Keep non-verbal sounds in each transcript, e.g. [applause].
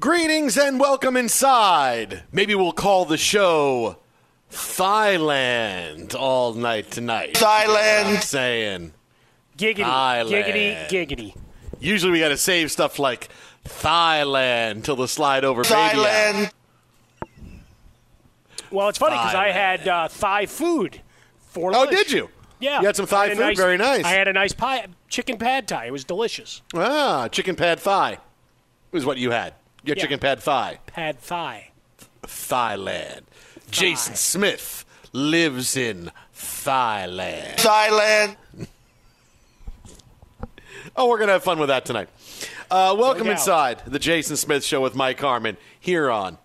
Greetings and welcome inside. Maybe we'll call the show Thailand all night tonight. Thailand. Saying Giggity, Thailand. giggity, giggity. usually we got to save stuff like Thailand till the slide over baby. Thailand. Well, it's funny because I had uh, Thai food for Oh, lunch. did you? Yeah. You had some I Thai a food? Very nice. I had a nice pie, chicken pad thai. It was delicious. Ah, chicken pad thigh is what you had. Your Yeah. chicken pad thigh. Pad thai. Thailand. Jason Smith lives in Thailand. Thailand. [laughs] Oh, we're going to have fun with that tonight. Uh, welcome doubt. inside the Jason Smith Show with Mike Harmon here on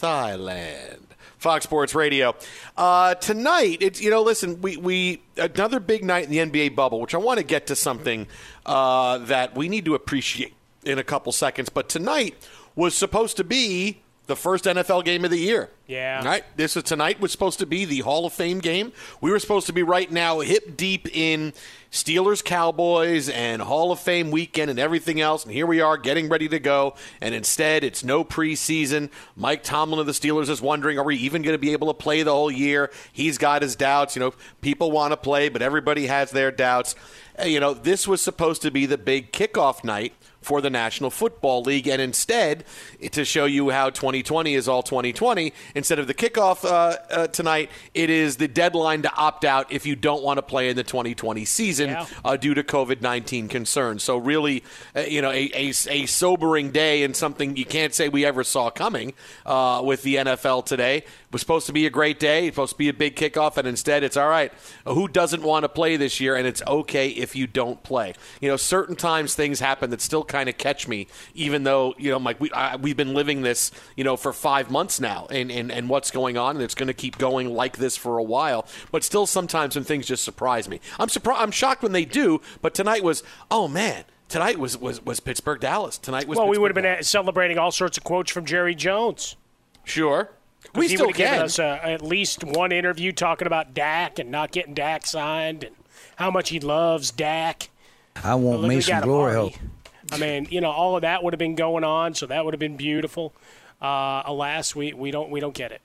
Thailand. Fox Sports Radio. Uh, tonight, it's you know, listen, we, we another big night in the NBA bubble, which I want to get to something uh, that we need to appreciate in a couple seconds. But tonight was supposed to be the first NFL game of the year. Yeah. Right. This is tonight was supposed to be the Hall of Fame game. We were supposed to be right now hip deep in Steelers Cowboys and Hall of Fame weekend and everything else. And here we are getting ready to go. And instead, it's no preseason. Mike Tomlin of the Steelers is wondering, are we even going to be able to play the whole year? He's got his doubts. You know, people want to play, but everybody has their doubts. You know, this was supposed to be the big kickoff night for the National Football League, and instead, to show you how 2020 is all 2020, instead of the kickoff uh, uh, tonight, it is the deadline to opt out if you don't want to play in the 2020 season Yeah. uh, due to COVID 19 concerns. So, really, uh, you know, a, a, a sobering day and something you can't say we ever saw coming uh, with the NFL today. It was supposed to be a great day, it's supposed to be a big kickoff, and instead, it's all right. Who doesn't want to play this year? And it's okay if you don't play. You know, certain times things happen that still kind of catch me, even though, you know, like we, I, we've been living this, you know, for five months now. And, and, and, and what's going on, and it's going to keep going like this for a while. But still, sometimes when things just surprise me, I'm surprised. I'm shocked when they do. But tonight was, oh man, tonight was was, was Pittsburgh Dallas. Tonight was. Well, Pittsburgh, we would have been Dallas. celebrating all sorts of quotes from Jerry Jones. sure. We he still would have given can. us uh, at least one interview talking about Dak and not getting Dak signed and how much he loves Dak. I want Look, me some glory already. I mean, you know, all of that would have been going on, so that would have been beautiful. Uh, alas, we, we don't we don't get it.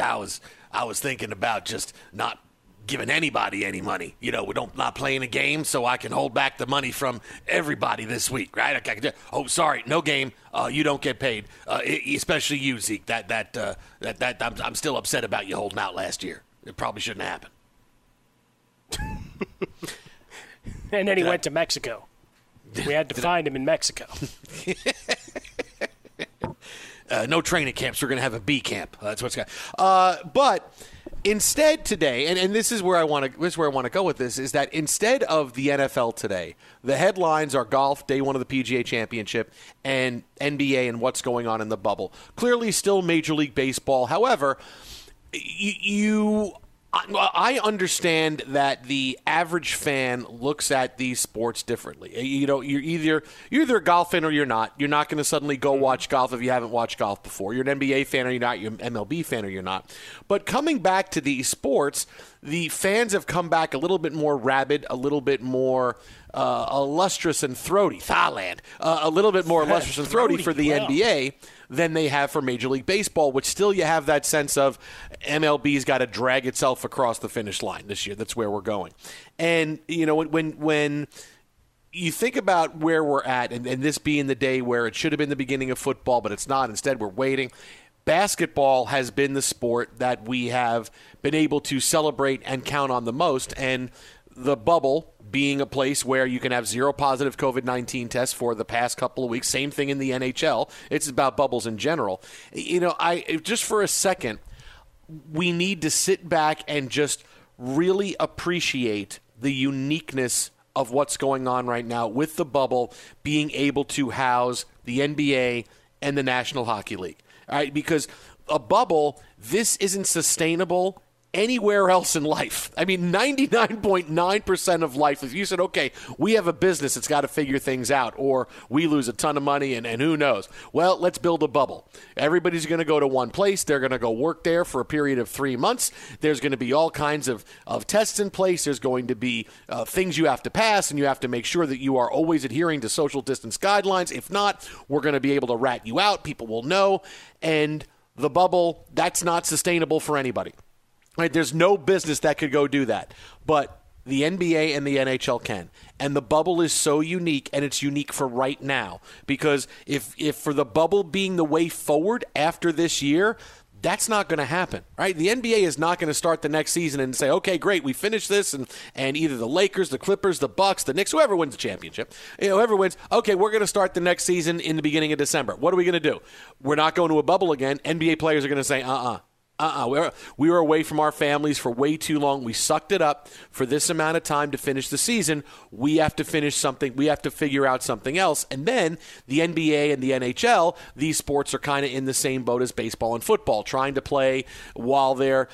I was I was thinking about just not giving anybody any money. You know, we don't not playing a game, so I can hold back the money from everybody this week, right? I can oh, sorry, no game. Uh, you don't get paid, uh, especially you, Zeke. That that uh, that that I'm, I'm still upset about you holding out last year. It probably shouldn't happen. [laughs] And then he Did I- went to Mexico. We had to find him in Mexico. [laughs] uh, no training camps. We're going to have a B camp. Uh, that's what's got. Uh, but instead today, and, and this is where I want to this is where I want to go with this is that instead of the NFL today, the headlines are golf, day one of the PGA Championship, and NBA and what's going on in the bubble. Clearly, still Major League Baseball. However, you. you I I understand that the average fan looks at these sports differently. You know, you're either you're either a golf fan or you're not. You're not going to suddenly go watch golf if you haven't watched golf before. You're an NBA fan or you're not. You're an MLB fan or you're not. But coming back to these sports, the fans have come back a little bit more rabid, a little bit more uh, illustrious and throaty. Thailand, uh, a little bit more illustrious and throaty for the wow. NBA than they have for Major League Baseball, which still you have that sense of MLB's got to drag itself across the finish line this year. That's where we're going. And, you know, when, when, you think about where we're at, and, and this being the day where it should have been the beginning of football, but it's not. Instead, we're waiting. Basketball has been the sport that we have been able to celebrate and count on the most. And the bubble being a place where you can have zero positive COVID 19 tests for the past couple of weeks. Same thing in the NHL. It's about bubbles in general. You know, I just for a second, we need to sit back and just really appreciate the uniqueness of what's going on right now with the bubble being able to house the NBA and the National Hockey League. All right, because a bubble, this isn't sustainable anywhere else in life. I mean, 99.9% of life, if you said, okay, we have a business that's got to figure things out, or we lose a ton of money and, and who knows, well, let's build a bubble. Everybody's going to go to one place. They're going to go work there for a period of three months. There's going to be all kinds of, of tests in place. There's going to be uh, things you have to pass, and you have to make sure that you are always adhering to social distance guidelines. If not, we're going to be able to rat you out. People will know. And the bubble, that's not sustainable for anybody. Right? There's no business that could go do that. But the NBA and the NHL can. And the bubble is so unique and it's unique for right now because if if for the bubble being the way forward after this year, that's not going to happen, right? The NBA is not going to start the next season and say, "Okay, great, we finished this," and and either the Lakers, the Clippers, the Bucks, the Knicks, whoever wins the championship, you know, whoever wins, okay, we're going to start the next season in the beginning of December. What are we going to do? We're not going to a bubble again. NBA players are going to say, "Uh-uh, uh-uh. We were, we were away from our families for way too long. We sucked it up for this amount of time to finish the season. We have to finish something. We have to figure out something else. And then the NBA and the NHL, these sports are kind of in the same boat as baseball and football, trying to play while they're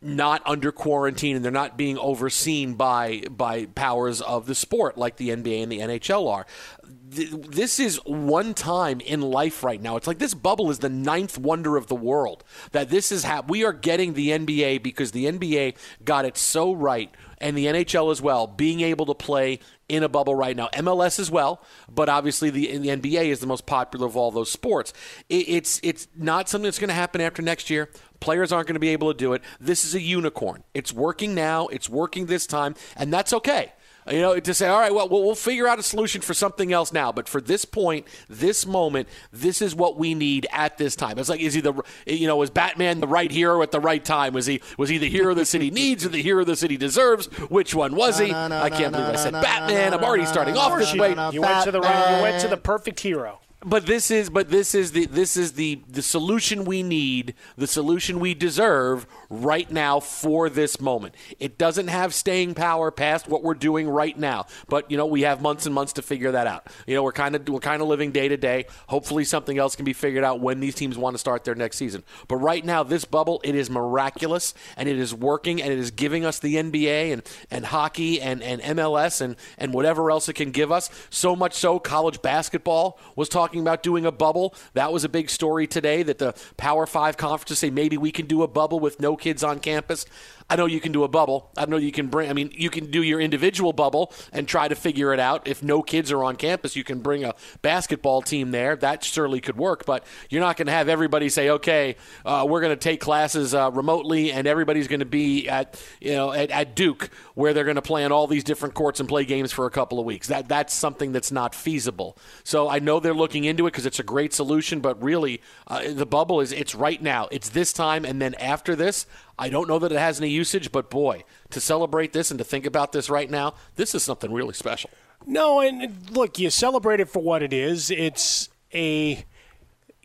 not under quarantine and they're not being overseen by by powers of the sport like the NBA and the NHL are. Th- This is one time in life right now. It's like this bubble is the ninth wonder of the world. That this is how we are getting the NBA because the NBA got it so right and the NHL as well, being able to play in a bubble right now. MLS as well, but obviously the, the NBA is the most popular of all those sports. It, it's it's not something that's going to happen after next year. Players aren't going to be able to do it. This is a unicorn. It's working now. It's working this time, and that's okay. You know, to say, all right, well, we'll we'll figure out a solution for something else now. But for this point, this moment, this is what we need at this time. It's like, is he the, you know, was Batman the right hero at the right time? Was he was he the hero the city [laughs] needs or the hero the city deserves? Which one was he? No, no, I can't believe I said Batman. I'm already starting off this way. You went to the right, you went to the perfect hero. But this is but this is the this is the the solution we need, the solution we deserve right now for this moment. It doesn't have staying power past what we're doing right now. But you know, we have months and months to figure that out. You know, we're kind of we're kind of living day to day. Hopefully something else can be figured out when these teams want to start their next season. But right now this bubble, it is miraculous and it is working and it is giving us the NBA and and hockey and and MLS and and whatever else it can give us. So much so college basketball was talking talking about doing a bubble. That was a big story today that the Power Five conferences say maybe we can do a bubble with no kids on campus. I know you can do a bubble. I know you can bring. I mean, you can do your individual bubble and try to figure it out. If no kids are on campus, you can bring a basketball team there. That certainly could work. But you're not going to have everybody say, "Okay, uh, we're going to take classes uh, remotely, and everybody's going to be at you know at, at Duke, where they're going to play on all these different courts and play games for a couple of weeks." That that's something that's not feasible. So I know they're looking into it because it's a great solution. But really, uh, the bubble is it's right now. It's this time, and then after this, I don't know that it has any usage, but boy, to celebrate this and to think about this right now, this is something really special. No, and look, you celebrate it for what it is. It's a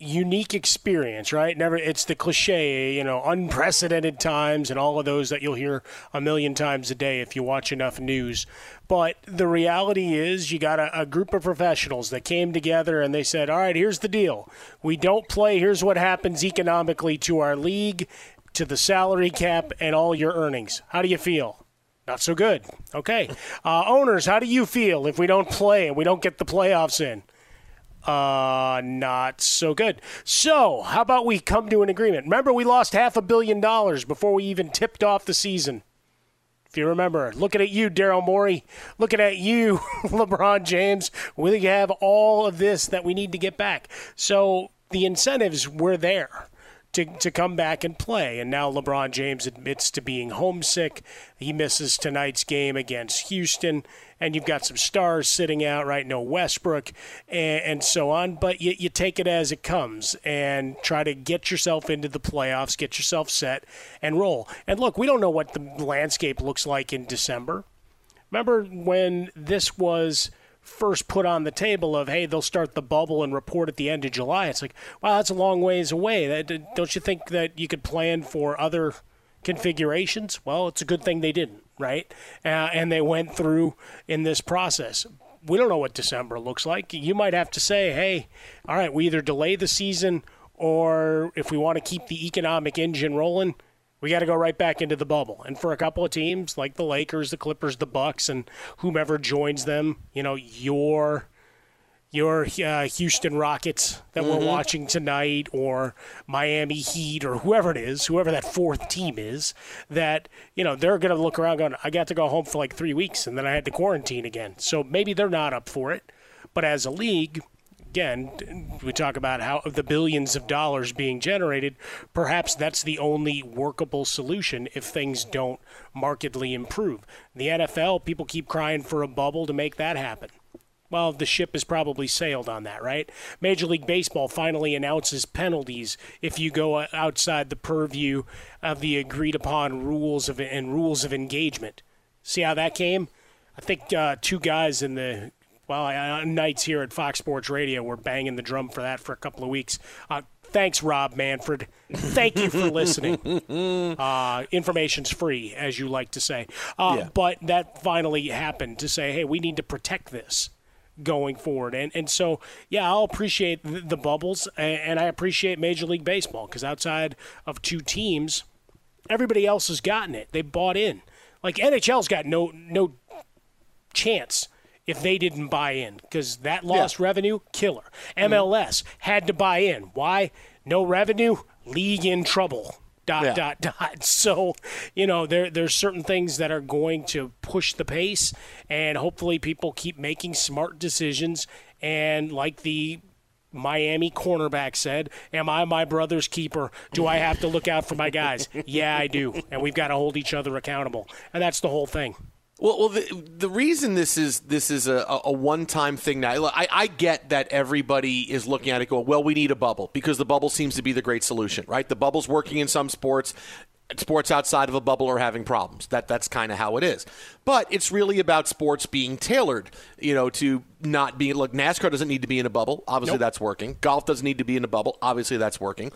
unique experience, right? Never it's the cliche, you know, unprecedented times and all of those that you'll hear a million times a day if you watch enough news. But the reality is you got a, a, group of professionals that came together and they said, "All right, here's the deal. We don't play. Here's what happens economically to our league to the salary cap and all your earnings. How do you feel? Not so good. Okay. Uh, owners, how do you feel if we don't play and we don't get the playoffs in? Uh, not so good. So, how about we come to an agreement? Remember, we lost half a billion dollars before we even tipped off the season. If you remember, looking at you, Daryl Morey, looking at you, [laughs] LeBron James, we have all of this that we need to get back. So, the incentives were there to, to come back and play. And now LeBron James admits to being homesick. He misses tonight's game against Houston. And you've got some stars sitting out, right? No Westbrook and, and so on. But you, you take it as it comes and try to get yourself into the playoffs, get yourself set, and roll. And look, we don't know what the landscape looks like in December. Remember when this was – first put on the table of hey they'll start the bubble and report at the end of July. It's like wow that's a long ways away. That, don't you think that you could plan for other configurations? Well it's a good thing they didn't right? Uh, and they went through in this process. We don't know what December looks like. You might have to say hey all right we either delay the season or if we want to keep the economic engine rolling we got to go right back into the bubble. And for a couple of teams like the Lakers, the Clippers, the Bucks, and whomever joins them, you know, your your uh, Houston Rockets that mm-hmm. we're watching tonight, or Miami Heat, or whoever it is, whoever that fourth team is, that you know they're going to look around going, "I got to go home for like three weeks, and then I had to quarantine again." So maybe they're not up for it. But as a league, again, we talk about how the billions of dollars being generated. Perhaps that's the only workable solution if things don't markedly improve. The NFL, people keep crying for a bubble to make that happen. Well, the ship has probably sailed on that, right? Major League Baseball finally announces penalties if you go outside the purview of the agreed upon rules of and rules of engagement. See how that came? I think uh, two guys in the well, uh, nights here at Fox Sports Radio, we're banging the drum for that for a couple of weeks. Uh, thanks, Rob Manfred. Thank you for listening. [laughs] Uh, information's free, as you like to say. Uh, yeah. But that finally happened to say, hey, we need to protect this going forward. And and so, yeah, I'll appreciate the, the bubbles, and, and I appreciate Major League Baseball because outside of two teams, everybody else has gotten it. They bought in. Like NHL's got no no chance if they didn't buy in because that lost yeah. revenue, killer. MLS mm-hmm. had to buy in. Why? No revenue, league in trouble. Dot yeah. dot dot. [laughs] So, you know, there there's certain things that are going to push the pace, and hopefully, people keep making smart decisions. And like the Miami cornerback said, Am I my brother's keeper? Do I have to look out for my guys? [laughs] yeah, I do. And we've got to hold each other accountable. And that's the whole thing. Well, well, the, the reason this is this is a, a one time thing now, I, I get that everybody is looking at it going, well, we need a bubble because the bubble seems to be the great solution, right? The bubble's working in some sports. sports outside of a bubble are having problems. That that's kind of how it is. But it's really about sports being tailored, you know, to not be look NASCAR doesn't need to be in a bubble. Obviously Nope. that's working. Golf doesn't need to be in a bubble. Obviously that's working.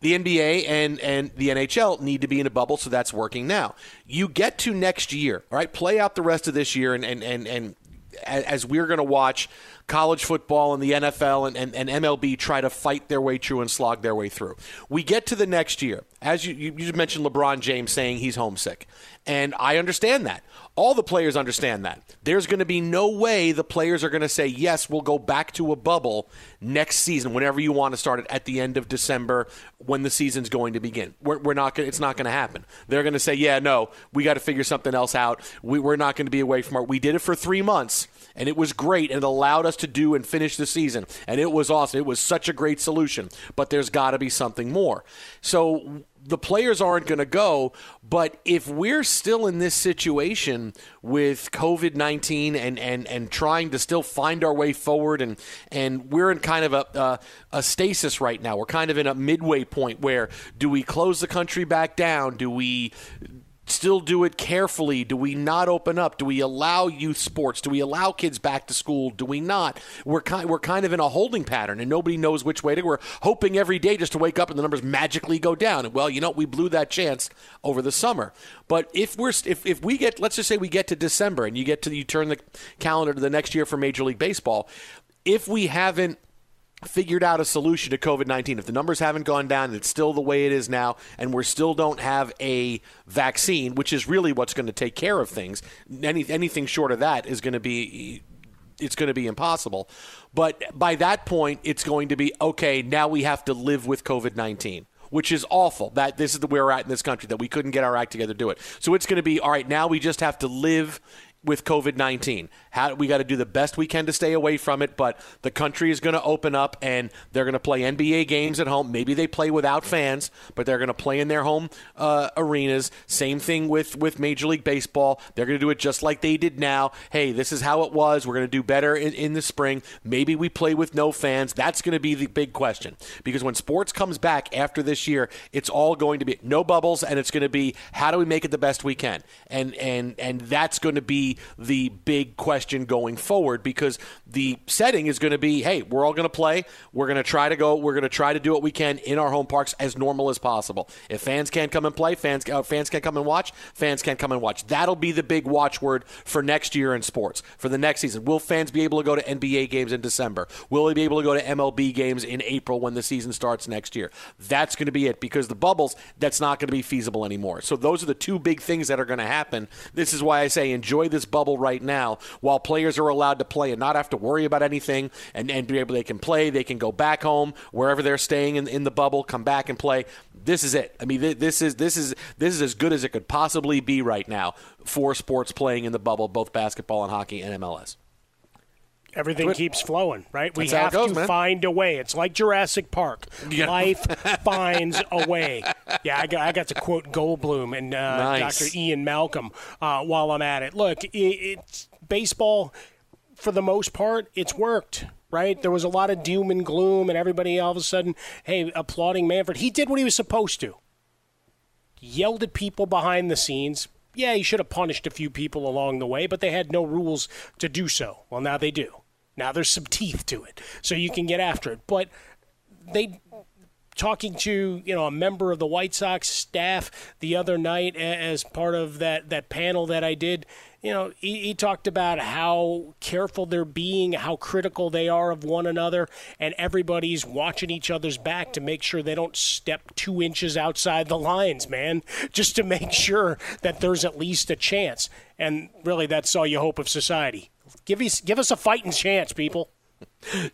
The NBA and, and the NHL need to be in a bubble, so that's working now. You get to next year, all right, play out the rest of this year and and, and, and as we're going to watch college football and the NFL and, and, and MLB try to fight their way through and slog their way through. We get to the next year. As you, you mentioned LeBron James saying he's homesick. And I understand that. All the players understand that. There's going to be no way the players are going to say, yes, we'll go back to a bubble next season, whenever you want to start it, at the end of December when the season's going to begin. We're, we're not gonna, it's not going to happen. They're going to say, yeah, no, we got to figure something else out. We, we're not going to be away from our. We did it for three months, and it was great, and it allowed us to do and finish the season, and it was awesome. It was such a great solution, but there's got to be something more. So the players aren't going to go. But if we're still in this situation with COVID nineteen and, and and trying to still find our way forward, and and we're in kind of a, a a stasis right now. We're kind of in a midway point where do we close the country back down? Do we still do it carefully? Do we not open up? Do we allow youth sports? Do we allow kids back to school? Do we not? We're kind we're kind of in a holding pattern, and nobody knows which way to. go. We're hoping every day just to wake up and the numbers magically go down. Well, you know, we blew that chance over the summer. But if we're if if we get let's just say we get to December and you get to you turn the calendar to the next year for Major League Baseball, if we haven't figured out a solution to COVID 19. If the numbers haven't gone down, and it's still the way it is now, and we still don't have a vaccine, which is really what's going to take care of things, Any, anything short of that is going to be. It's going to be impossible. But by that point, it's going to be okay, now we have to live with COVID 19 which is awful. That this is the where we're at in this country that we couldn't get our act together to do it. So it's going to be all right. Now we just have to live with COVID nineteen. How we got to do the best we can to stay away from it, but the country is going to open up and they're going to play NBA games at home. Maybe they play without fans, but they're going to play in their home uh, arenas. Same thing with with Major League Baseball. They're going to do it just like they did now. Hey, this is how it was. We're going to do better in, in the spring. Maybe we play with no fans. That's going to be the big question because when sports comes back after this year, it's all going to be no bubbles, and it's going to be how do we make it the best we can, and and and that's going to be the big question going forward because the setting is going to be hey we're all going to play we're going to try to go we're going to try to do what we can in our home parks as normal as possible. If fans can't come and play fans uh, fans can't come and watch fans can't come and watch. That'll be the big watchword for next year in sports for the next season. Will fans be able to go to NBA games in December? Will they be able to go to MLB games in April when the season starts next year? That's going to be it because the bubbles that's not going to be feasible anymore. So those are the two big things that are going to happen. This is why I say enjoy this bubble right now while players are allowed to play and not have to worry about anything and, and be able they can play they can go back home wherever they're staying in, in the bubble come back and play. This is it. I mean th- this is this is this is as good as it could possibly be right now for sports playing in the bubble both basketball and hockey and mls Everything keeps flowing, right? We That's have goes, to man. find a way. It's like Jurassic Park. Yeah. Life [laughs] finds a way. Yeah, I got, I got to quote Goldblum and uh, Nice. Dr. Ian Malcolm uh, while I'm at it. Look, it, it's baseball for the most part. It's worked. Right, there was a lot of doom and gloom, and everybody all of a sudden, hey, applauding Manfred. He did what he was supposed to. Yelled at people behind the scenes. Yeah, he should have punished a few people along the way, but they had no rules to do so. Well, now they do. Now there's some teeth to it, so you can get after it. But they talking to you know a member of the White Sox staff the other night as part of that that panel that I did. You know, he, he talked about how careful they're being, how critical they are of one another, and everybody's watching each other's back to make sure they don't step two inches outside the lines, man, [laughs] just to make sure that there's at least a chance. And really, that's all you hope of society. Give us, give us a fighting chance, people.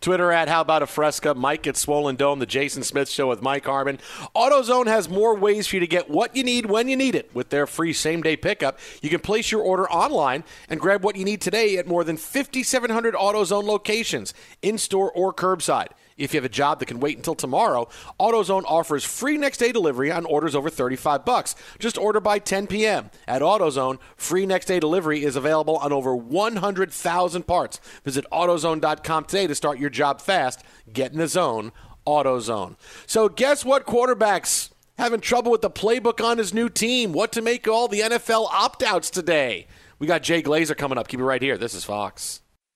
Twitter at How About a Fresca, Mike at Swollen Dome, The Jason Smith Show with Mike Harmon. AutoZone has more ways for you to get what you need when you need it. With their free same day pickup, you can place your order online and grab what you need today at more than 5,700 AutoZone locations, in store or curbside. If you have a job that can wait until tomorrow, AutoZone offers free next day delivery on orders over 35 bucks. Just order by 10 p.m. At AutoZone, free next day delivery is available on over 100,000 parts. Visit AutoZone.com today to start your job fast. Get in the zone, AutoZone. So guess what quarterbacks having trouble with the playbook on his new team. What to make all the NFL opt outs today? We got Jay Glazer coming up. Keep it right here. This is Fox.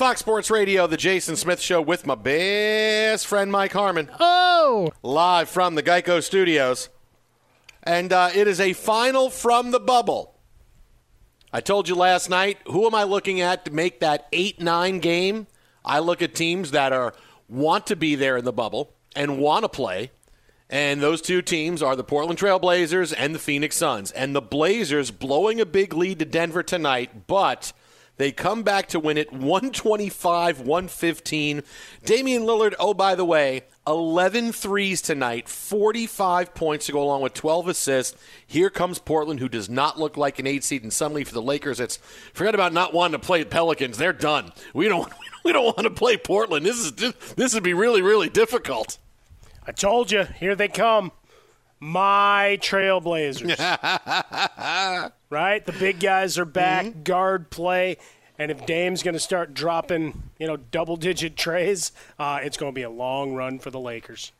Fox Sports Radio, the Jason Smith Show with my best friend Mike Harmon. Oh! Live from the Geico Studios. And uh, it is a final from the bubble. I told you last night, who am I looking at to make that 8 9 game? I look at teams that are want to be there in the bubble and want to play. And those two teams are the Portland Trail Blazers and the Phoenix Suns. And the Blazers blowing a big lead to Denver tonight, but they come back to win it 125 115. Damian Lillard, oh, by the way, 11 threes tonight, 45 points to go along with 12 assists. Here comes Portland, who does not look like an eight seed. And suddenly for the Lakers, it's forget about not wanting to play the Pelicans. They're done. We don't, [laughs] we don't want to play Portland. This, is, this would be really, really difficult. I told you, here they come. My [laughs] Trailblazers. [laughs] right? The big guys are back, Mm-hmm. guard play. And if Dame's going to start dropping, you know, double-digit treys, uh, it's going to be a long run for the Lakers.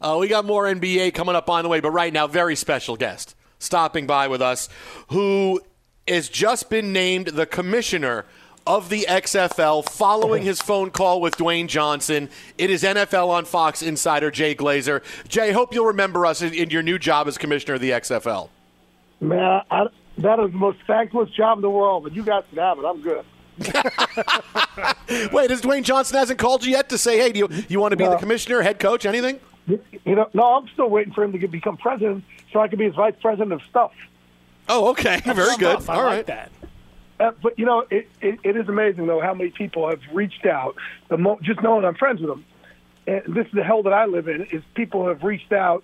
Uh, we got more NBA coming up on the way, but right now, very special guest stopping by with us who has just been named the commissioner of the XFL following his phone call with Dwayne Johnson. It is NFL on Fox insider Jay Glazer. Jay, hope you'll remember us in, in your new job as commissioner of the XFL. Man, I, that is the most thankless job in the world, but you guys can have it. I'm good. [laughs] Wait, is Dwayne Johnson hasn't called you yet to say, hey, do you, you want to be No. the commissioner, head coach, anything? You know, no, I'm still waiting for him to get, become president so I can be his vice president of stuff. Oh, okay. Very good. Stuff, I All like right. that. Uh, but you know, it, it, it is amazing though how many people have reached out. The mo- just knowing I'm friends with them, and this is the hell that I live in. Is people have reached out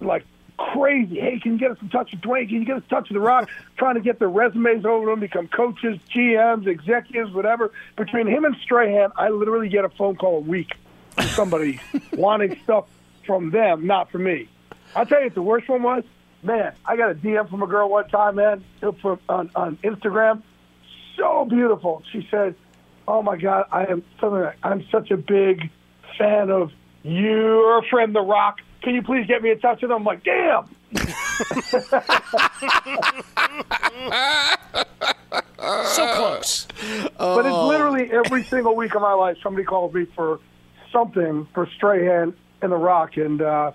like crazy. Hey, can you get us in touch with Dwayne? Can you get us in touch with The Rock? [laughs] Trying to get their resumes over to them, become coaches, GMs, executives, whatever. Between him and Strahan, I literally get a phone call a week from somebody [laughs] wanting stuff from them, not from me. I'll tell you what the worst one was. Man, I got a DM from a girl one time, man, from, on, on Instagram. So beautiful. She said, "Oh my God, I am something. Like, I'm such a big fan of your friend, The Rock. Can you please get me in touch with him?" I'm like, "Damn." [laughs] So close. But it's literally every single week of my life somebody calls me for something for Strahan and The Rock, and uh,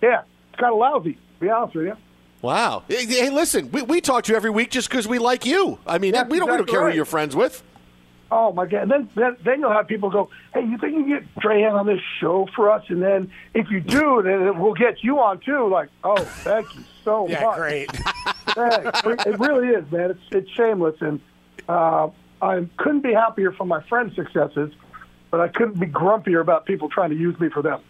yeah, it's kind of lousy. To be honest with you. Wow. Hey, hey, listen, we, we talk to you every week just because we like you. I mean, That's we, don't, we don't care right. who you're friends with. Oh my God! And then, then then you'll have people go, "Hey, you think you can get Strahan on this show for us?" And then if you do, then we'll get you on too. Like, oh, thank you so much. [laughs] Yeah, much. great. [laughs] Thanks. it really is, man. It's it's shameless, and uh, I couldn't be happier for my friends' successes, but I couldn't be grumpier about people trying to use me for them.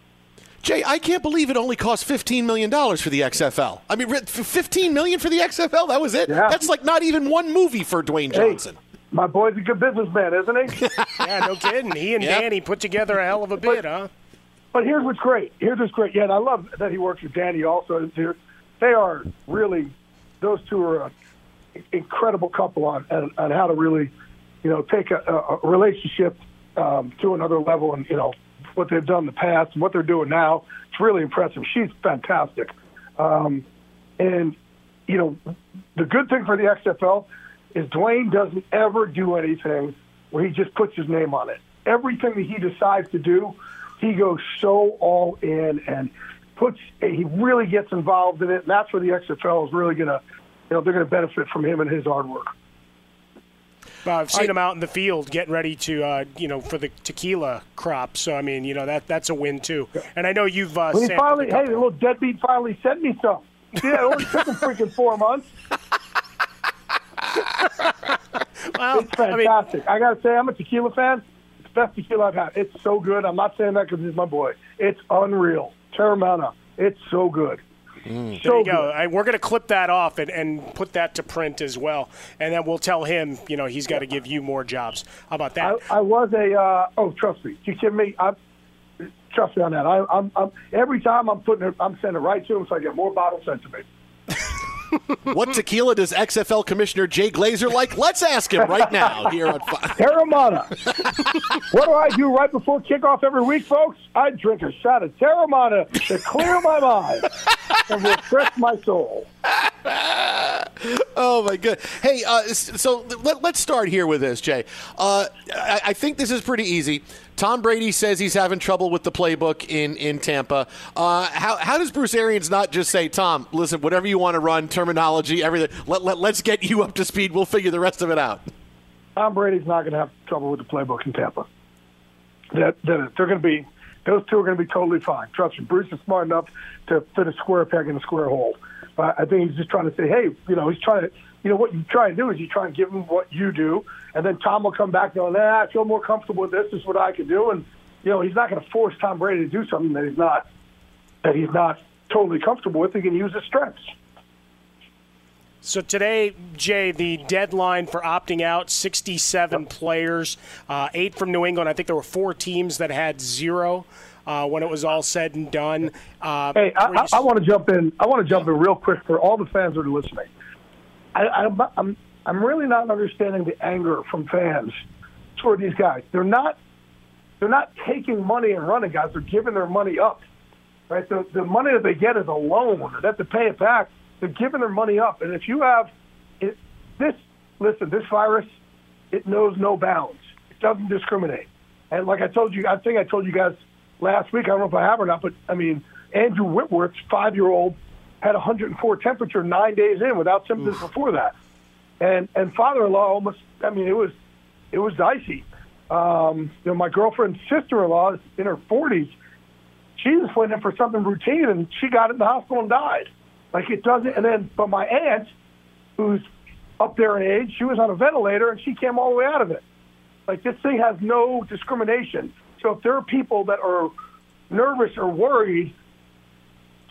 Jay, I can't believe it only cost $15 million for the XFL. I mean, 15 million for the XFL? That was it? Yeah. That's like not even one movie for Dwayne Hey, Johnson. My boy's a good businessman, isn't he? [laughs] yeah, no kidding. He and Yep. Dany put together a hell of a bid, huh? But here's what's great. Here's what's great. Yeah, and I love that he works with Dany also. They're, they are really, those two are an incredible couple on, on, on how to really, you know, take a, a a relationship um, to another level and, you know, what they've done in the past and what they're doing now. It's really impressive. She's fantastic. Um, and, you know, the good thing for the XFL is Dwayne doesn't ever do anything where he just puts his name on it. Everything that he decides to do, he goes so all in and puts. He really gets involved in it, and that's where the XFL is really going to, you know, they're going to benefit from him and his hard work. Well, I've seen him out in the field getting ready to, uh, you know, for the tequila crop. So I mean, you know, that that's a win too. And I know you've uh, When he finally, a hey, the little deadbeat finally sent me some. Yeah, it only took him freaking four months. Well, it's fantastic. I, got to say, I'm a tequila fan. It's the best tequila I've had. It's so good. I'm not saying that because he's my boy. It's unreal. Teremana. It's so good. There So you go. I, we're going to clip that off and, and put that to print as well, and then we'll tell him, you know, he's got to give you more jobs. How about that? I, I was a. Uh, oh, trust me. You kidding me? I, trust me on that. I, I'm, I'm every time I'm putting it, I'm sending it right to him, so I get more bottles sent to me. What tequila does XFL Commissioner Jay Glazer like? Let's ask him right now here on Fox. [laughs] Teremana. what do I do right before kickoff every week, folks? I drink a shot of Teremana to clear my mind and refresh my soul. oh my good. Hey, uh, so let, us start here with this, Jay. Uh, I, I think this is pretty easy. Tom Brady says he's having trouble with the playbook in in Tampa. Uh, how how does Bruce Arians not just say, Tom, listen, whatever you want to run, terminology, everything. Let, let let's get you up to speed. We'll figure the rest of it out. Tom Brady's not going to have trouble with the playbook in Tampa. That, that they're going to be those two are going to be totally fine. Trust me, Bruce is smart enough to fit a square peg in a square hole. But I think he's just trying to say, hey, you know, he's trying to, you know, what you try and do is you try and give him what you do, and then Tom will come back going, nah, I feel more comfortable with this. This is what I can do, and you know, he's not going to force Tom Brady to do something that he's not that he's not totally comfortable with. He can use his strengths. So today, Jay, the deadline for opting out, 67 players, uh, eight from New England. I think there were four teams that had zero uh, when it was all said and done. Uh, Hey, I, I, I want to jump in. I want to jump in real quick for all the fans that are listening. I, I'm, I'm I'm really not understanding the anger from fans toward these guys. They're not they're not taking money and running, guys. They're giving their money up. Right? The the money that they get is a loan. They have to pay it back. They're giving their money up. And if you have it, this, listen, this virus, it knows no bounds. It doesn't discriminate. And like I told you, I think I told you guys last week. I don't know if I have or not, but I mean, Andrew Whitworth's five-year-old had 104 temperature nine days in without symptoms Oof. before that, and and father-in-law almost. I mean, it was it was dicey. Um, you know, my girlfriend's sister-in-law is in her 40s. She just went in for something routine, and she got in the hospital and died. Like it doesn't. And then, but my aunt, who's up there in age, she was on a ventilator, and she came all the way out of it. Like this thing has no discrimination. So if there are people that are nervous or worried,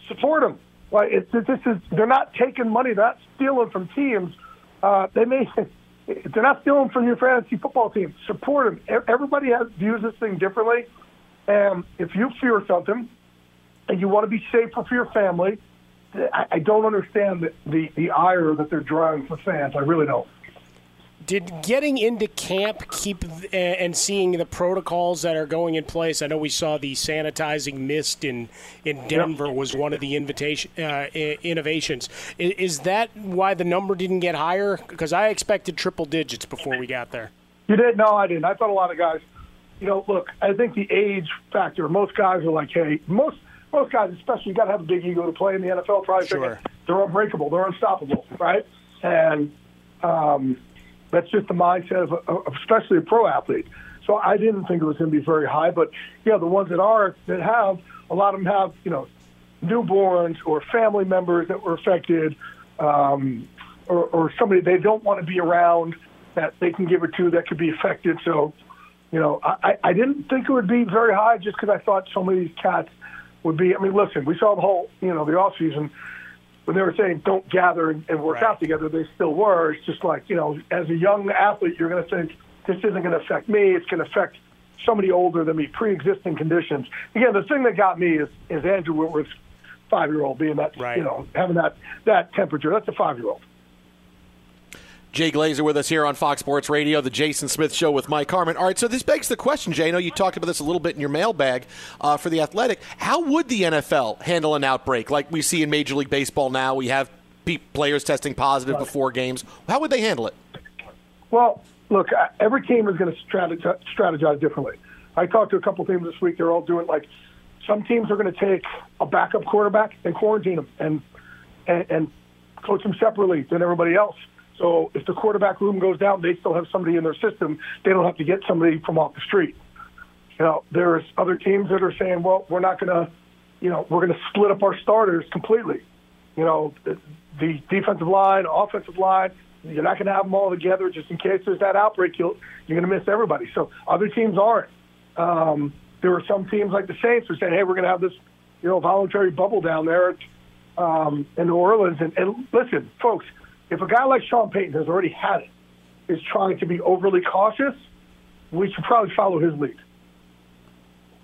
support them. Like it's, this is they're not taking money, they're not stealing from teams. Uh, they may [laughs] they're not stealing from your fantasy football team. Support them. Everybody has views this thing differently, and if you fear something and you want to be safer for your family, I, I don't understand the, the the ire that they're drawing for fans. I really don't did getting into camp keep and seeing the protocols that are going in place? I know we saw the sanitizing mist in in Denver yep. was one of the invitation uh, innovations. Is that why the number didn't get higher? Because I expected triple digits before we got there. You did? No, I didn't. I thought a lot of guys. You know, look, I think the age factor. Most guys are like, hey, most most guys, especially, you got to have a big ego to play in the NFL. Probably sure. they're unbreakable, they're unstoppable, right? And um, that's just the mindset of, of especially a pro athlete. So I didn't think it was going to be very high, but yeah, the ones that are that have a lot of them have you know newborns or family members that were affected, um, or, or somebody they don't want to be around that they can give it to that could be affected. So, you know, I, I didn't think it would be very high just because I thought so many of these cats would be. I mean, listen, we saw the whole you know the off season when they were saying don't gather and, and work right. out together, they still were. It's just like, you know, as a young athlete, you're going to think this isn't going to affect me. It's going to affect somebody older than me, pre-existing conditions. Again, the thing that got me is, is Andrew Whitworth's five-year-old being that, right. you know, having that, that temperature. That's a five-year-old. Jay Glazer with us here on Fox Sports Radio, the Jason Smith Show with Mike Harmon. All right, so this begs the question, Jay. I know you talked about this a little bit in your mailbag uh, for the Athletic. How would the NFL handle an outbreak like we see in Major League Baseball now? We have players testing positive before games. How would they handle it? Well, look, every team is going to strategize differently. I talked to a couple teams this week. They're all doing like some teams are going to take a backup quarterback and quarantine them and, and, and coach them separately than everybody else so if the quarterback room goes down, they still have somebody in their system. They don't have to get somebody from off the street. You know, there's other teams that are saying, well, we're not going to, you know, we're going to split up our starters completely. You know, the, defensive line, offensive line, you're not going to have them all together just in case there's that outbreak. You'll, you're going to miss everybody. So other teams aren't. Um, there are some teams like the Saints who said, hey, we're going to have this, you know, voluntary bubble down there um, in New Orleans. And, and listen, folks, if a guy like Sean Payton has already had it, is trying to be overly cautious, we should probably follow his lead.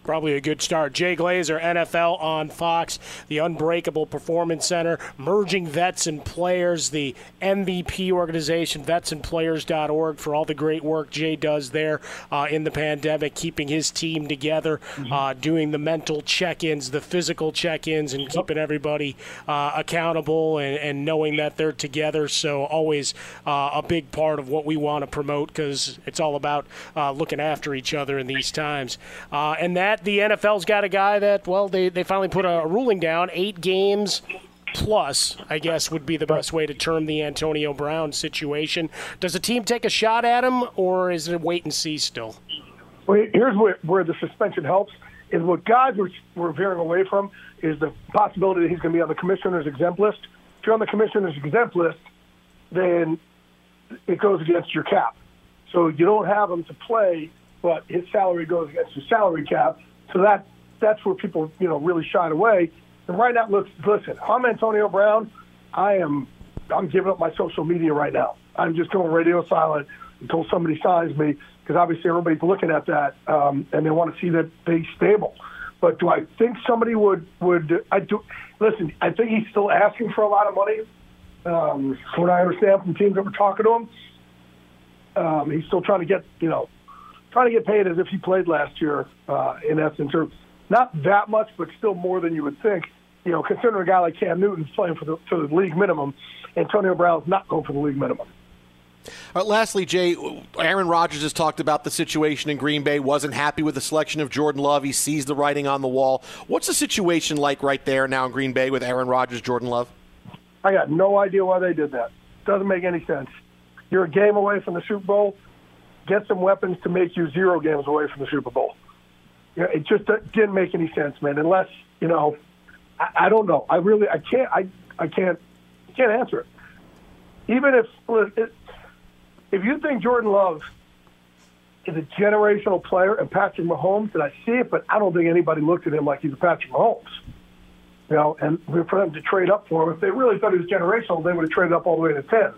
Probably a good start. Jay Glazer, NFL on Fox, the Unbreakable Performance Center, merging vets and players, the MVP organization, vetsandplayers.org, for all the great work Jay does there uh, in the pandemic, keeping his team together, mm-hmm. uh, doing the mental check ins, the physical check ins, and keeping everybody uh, accountable and, and, knowing that they're together. So, always uh, a big part of what we want to promote because it's all about uh, looking after each other in these times. Uh, and that the NFL's got a guy that, well, they, they finally put a ruling down, eight games plus, I guess, would be the best way to term the Antonio Brown situation. Does the team take a shot at him, or is it wait and see still? Well, here's where, where the suspension helps. Is what guys were, were veering away from is the possibility that he's going to be on the commissioner's exempt list. If you're on the commissioner's exempt list, then it goes against your cap. So you don't have him to play but his salary goes against the salary cap. So that that's where people you know really shied away. And right now, look, listen, I'm Antonio Brown. I am I'm giving up my social media right now. I'm just going radio silent until somebody signs me because obviously everybody's looking at that um, and they want to see that they stable. But do I think somebody would would I do? Listen, I think he's still asking for a lot of money. Um, from what I understand from teams that were talking to him, um, he's still trying to get, you know, trying to get paid as if he played last year, uh, in essence, or not that much, but still more than you would think. You know, considering a guy like Cam Newton's playing for the for the league minimum, Antonio Brown's not going for the league minimum. Right, lastly, Jay, Aaron Rodgers has talked about the situation in Green Bay, wasn't happy with the selection of Jordan Love. He sees the writing on the wall. What's the situation like right there now in Green Bay with Aaron Rodgers, Jordan Love? I got no idea why they did that. Doesn't make any sense. You're a game away from the Super Bowl. Get some weapons to make you zero games away from the Super Bowl. Yeah, it just uh, didn't make any sense, man. Unless you know, I, I don't know. I really, I can't, I, I can't, can't answer it. Even if if you think Jordan Love is a generational player and Patrick Mahomes, and I see it, but I don't think anybody looked at him like he's a Patrick Mahomes. You know, and for them to trade up for him, if they really thought he was generational, they would have traded up all the way to ten.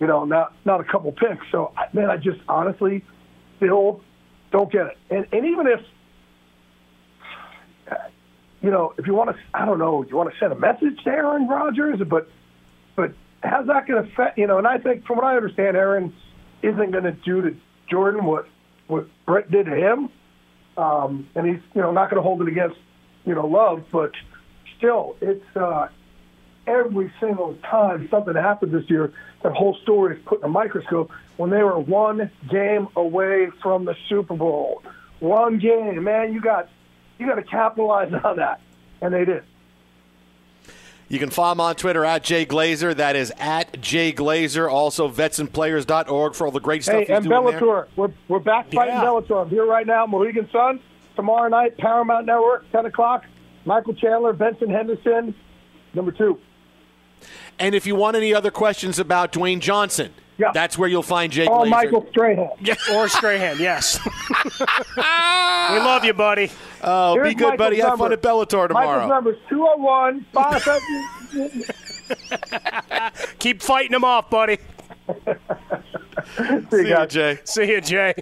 You know, not not a couple picks. So, man, I just honestly still don't get it. And and even if you know, if you want to, I don't know, you want to send a message to Aaron Rodgers, but but how's that going to affect? You know, and I think from what I understand, Aaron isn't going to do to Jordan what what Brett did to him, um, and he's you know not going to hold it against you know Love, but still, it's uh, every single time something happened this year, that whole story is put in a microscope. When they were one game away from the Super Bowl, one game, man, you got you got to capitalize on that, and they did. You can follow him on Twitter at Jay Glazer. That is at Jay Glazer. Also, vetsandplayers.org for all the great stuff hey, he's and doing Bellator. there. We're, we're back fighting Yeah. Bellator. I'm here right now, Mohegan Sun. Tomorrow night, Paramount Network, 10 o'clock. Michael Chandler, Benson Henderson, number two. And if you want any other questions about Dwayne Johnson, Yeah. that's where you'll find Jake. Oh, Glazer. Michael Strahan. [laughs] or Strahan, yes. [laughs] we love you, buddy. Oh, Here's be good, Michael's buddy. Have fun number. at Bellator tomorrow. Michael's number is 201 5 [laughs] Keep fighting him off, buddy. [laughs] See you, Jay. See you, Jay.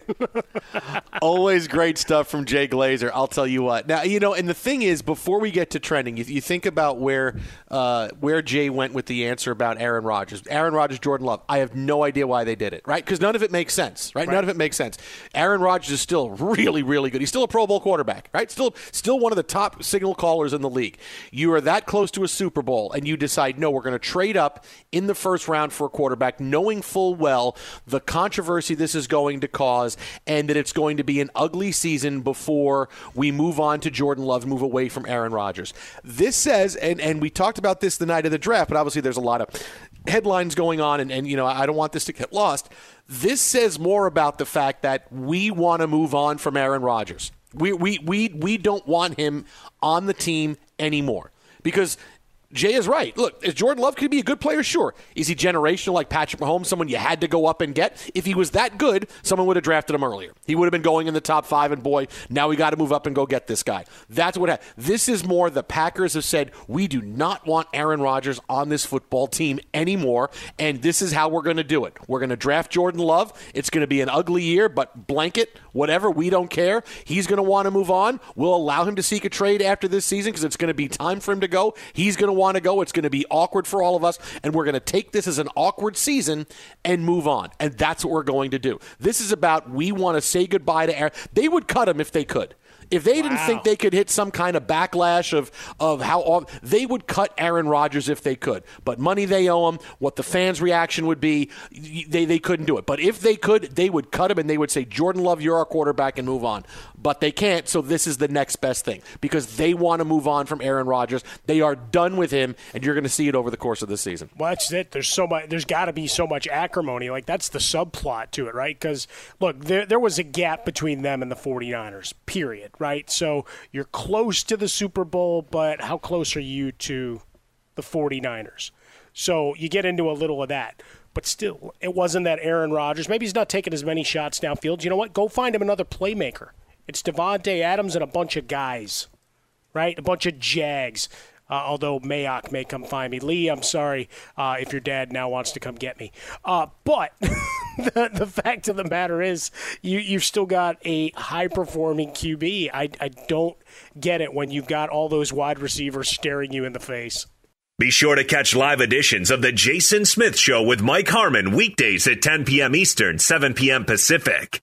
[laughs] Always great stuff from Jay Glazer. I'll tell you what. Now, you know, and the thing is, before we get to trending, you, you think about where uh, where Jay went with the answer about Aaron Rodgers, Aaron Rodgers, Jordan Love. I have no idea why they did it, right? Because none of it makes sense, right? None of it makes sense. Aaron Rodgers is still really, really good. He's still a Pro Bowl quarterback, right? Still, still one of the top signal callers in the league. You are that close to a Super Bowl, and you decide, no, we're going to trade up in the first round for a quarterback, knowing full well the controversy this is going to cause, and that it's going to be an ugly season before we move on to Jordan Love, move away from Aaron Rodgers. This says, and, and we talked about this the night of the draft, but obviously there's a lot of headlines going on, and, and you know, I don't want this to get lost. This says more about the fact that we want to move on from Aaron Rodgers. We, we, we, we don't want him on the team anymore because Jay is right. Look, is Jordan Love could be a good player? Sure. Is he generational like Patrick Mahomes, someone you had to go up and get? If he was that good, someone would have drafted him earlier. He would have been going in the top five, and boy, now we got to move up and go get this guy. That's what happened. This is more the Packers have said, we do not want Aaron Rodgers on this football team anymore, and this is how we're going to do it. We're going to draft Jordan Love. It's going to be an ugly year, but blanket, whatever, we don't care. He's going to want to move on. We'll allow him to seek a trade after this season because it's going to be time for him to go. He's going to want to go. It's going to be awkward for all of us, and we're going to take this as an awkward season and move on. And that's what we're going to do. This is about we want to say goodbye to Aaron. They would cut him if they could. If they didn't think they could hit some kind of backlash of, of how all, they would cut Aaron Rodgers if they could. But money they owe him, what the fans' reaction would be, they, they couldn't do it. But if they could, they would cut him and they would say, Jordan Love, you're our quarterback and move on. But they can't, so this is the next best thing because they want to move on from Aaron Rodgers. They are done with him, and you're going to see it over the course of the season. Well, that's it. There's so much. There's got to be so much acrimony. Like that's the subplot to it, right? Because look, there there was a gap between them and the 49ers. Period. Right. So you're close to the Super Bowl, but how close are you to the 49ers? So you get into a little of that. But still, it wasn't that Aaron Rodgers. Maybe he's not taking as many shots downfield. You know what? Go find him another playmaker. It's Davante Adams and a bunch of guys right? A bunch of Jags. Uh, although Mayock may come find me. Lee, I'm sorry uh, if your dad now wants to come get me. Uh, but [laughs] the, the fact of the matter is, you, you've still got a high performing QB. I, I don't get it when you've got all those wide receivers staring you in the face. Be sure to catch live editions of The Jason Smith Show with Mike Harmon weekdays at 10 p.m. Eastern, 7 p.m. Pacific.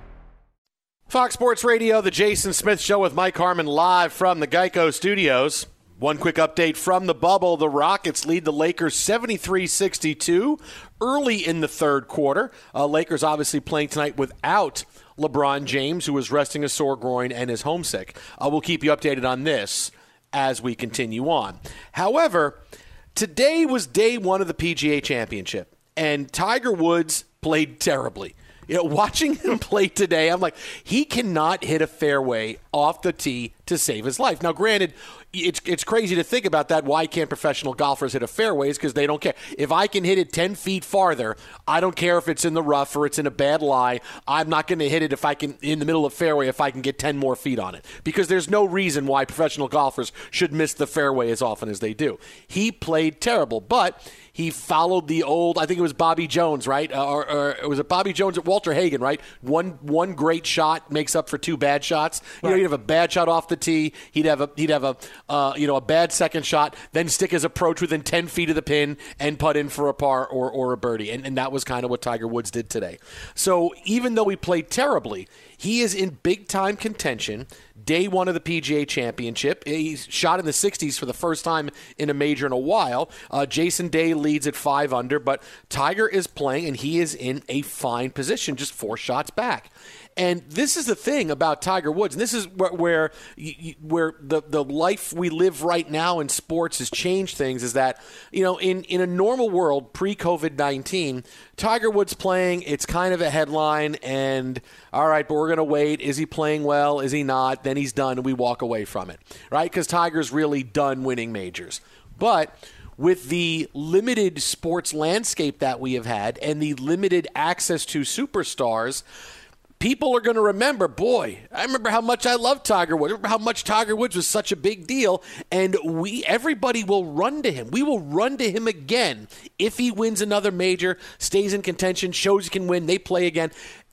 Fox Sports Radio, the Jason Smith Show with Mike Harmon live from the Geico Studios. One quick update from the bubble. The Rockets lead the Lakers 73 62 early in the third quarter. Uh, Lakers obviously playing tonight without LeBron James, who is resting a sore groin and is homesick. Uh, we'll keep you updated on this as we continue on. However, today was day one of the PGA Championship, and Tiger Woods played terribly. You know, watching him play today, I'm like, he cannot hit a fairway off the tee to save his life. Now, granted, it's it's crazy to think about that. Why can't professional golfers hit a fairways? Because they don't care. If I can hit it ten feet farther, I don't care if it's in the rough or it's in a bad lie. I'm not going to hit it if I can in the middle of fairway if I can get ten more feet on it. Because there's no reason why professional golfers should miss the fairway as often as they do. He played terrible, but he followed the old. I think it was Bobby Jones, right? Uh, or, or was it Bobby Jones at Walter Hagen, right? One one great shot makes up for two bad shots. You know, he'd have a bad shot off the tee. He'd have a he'd have a uh, you know, a bad second shot, then stick his approach within 10 feet of the pin and putt in for a par or, or a birdie. And, and that was kind of what Tiger Woods did today. So even though he played terribly, he is in big time contention. Day one of the PGA Championship. He's shot in the 60s for the first time in a major in a while. Uh, Jason Day leads at five under, but Tiger is playing and he is in a fine position, just four shots back. And this is the thing about Tiger Woods, and this is where where, where the the life we live right now in sports has changed things. Is that you know in in a normal world pre COVID nineteen, Tiger Woods playing, it's kind of a headline, and all right, but we're going to wait. Is he playing well? Is he not? Then he's done, and we walk away from it, right? Because Tiger's really done winning majors. But with the limited sports landscape that we have had and the limited access to superstars, people are going to remember, boy, I remember how much I loved Tiger Woods. Remember how much Tiger Woods was such a big deal. And we, everybody will run to him. We will run to him again if he wins another major, stays in contention, shows he can win, they play again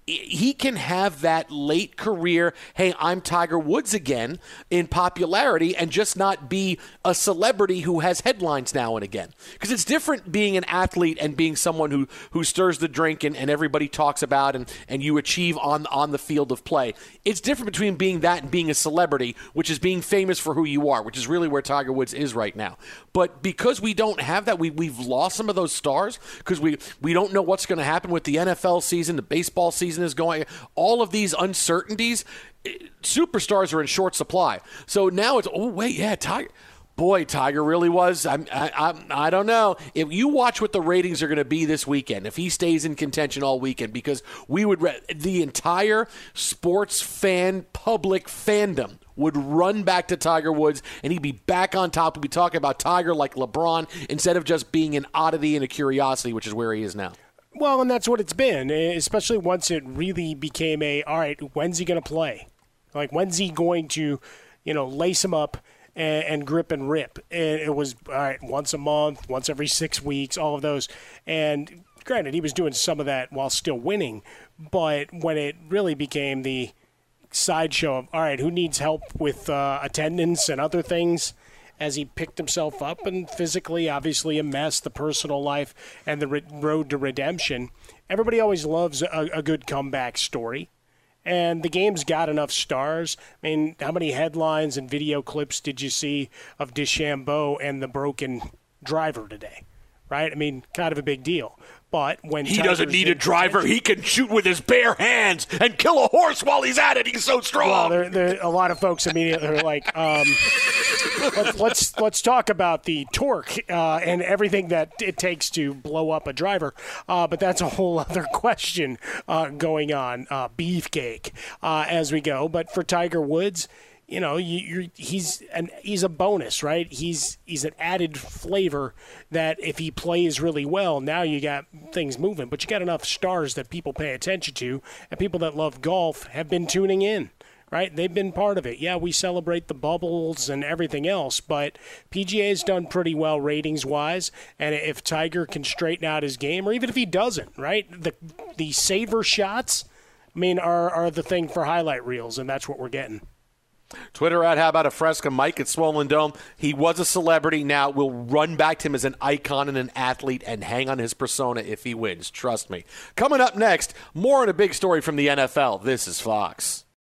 he can have that late career, hey, I'm Tiger Woods again in popularity and just not be a celebrity who has headlines now and again. Because it's different being an athlete and being someone who, who stirs the drink and, and everybody talks about and, and you achieve on, on the field of play. It's different between being that and being a celebrity, which is being famous for who you are, which is really where Tiger Woods is right now. But because we don't have that, we, we've lost some of those stars because we, we don't know what's going to happen with the NFL season, the baseball season season is going, all of these uncertainties, eh, superstars are in short supply. So now it's, oh, wait, yeah, Tiger boy, Tiger really was. I'm, I, I, I don't know. If you watch what the ratings are going to be this weekend, if he stays in contention all weekend, because we would, the entire sports fan public fandom would run back to Tiger Woods and he'd be back on top. We'd be talking about Tiger like LeBron instead of just being an oddity and a curiosity, which is where he is now. Well, and that's what it's been, eh, especially once it really became a all right, when's he going to play? Like, when's he going to, you know, lace him up and, and grip and rip? And it was, all right, once a month, once every six weeks, all of those. And granted, he was doing some of that while still winning, but when it really became the sideshow of, all right, who needs help with uh, attendance and other things? As he picked himself up and physically, obviously, a mess, the personal life, and the re- road to redemption. Everybody always loves a, a good comeback story. And the game's got enough stars. I mean, how many headlines and video clips did you see of DeChambeau and the broken driver today? Right? I mean, kind of a big deal. But when he doesn't need a driver, he can shoot with his bare hands and kill a horse while he's at it. He's so strong. Well, there, there, a lot of folks immediately are like, um, let's, let's, let's talk about the torque uh, and everything that it takes to blow up a driver. Uh, but that's a whole [laughs] other question uh, going on. Uh, beefcake uh, as we go. But for Tiger Woods you know, you, he's an he's a bonus, right? He's he's an added flavor that if he plays really well, now you got things moving. But you got enough stars that people pay attention to, and people that love golf have been tuning in, right? They've been part of it. Yeah, we celebrate the bubbles and everything else, but PGA has done pretty well ratings wise. And if Tiger can straighten out his game, or even if he doesn't, right? The the saver shots, I mean, are are the thing for highlight reels, and that's what we're getting. Twitter at How About a Fresca Mike at Swollen Dome. He was a celebrity. Now we'll run back to him as an icon and an athlete and hang on his persona if he wins. Trust me. Coming up next, more on a big story from the NFL. This is Fox.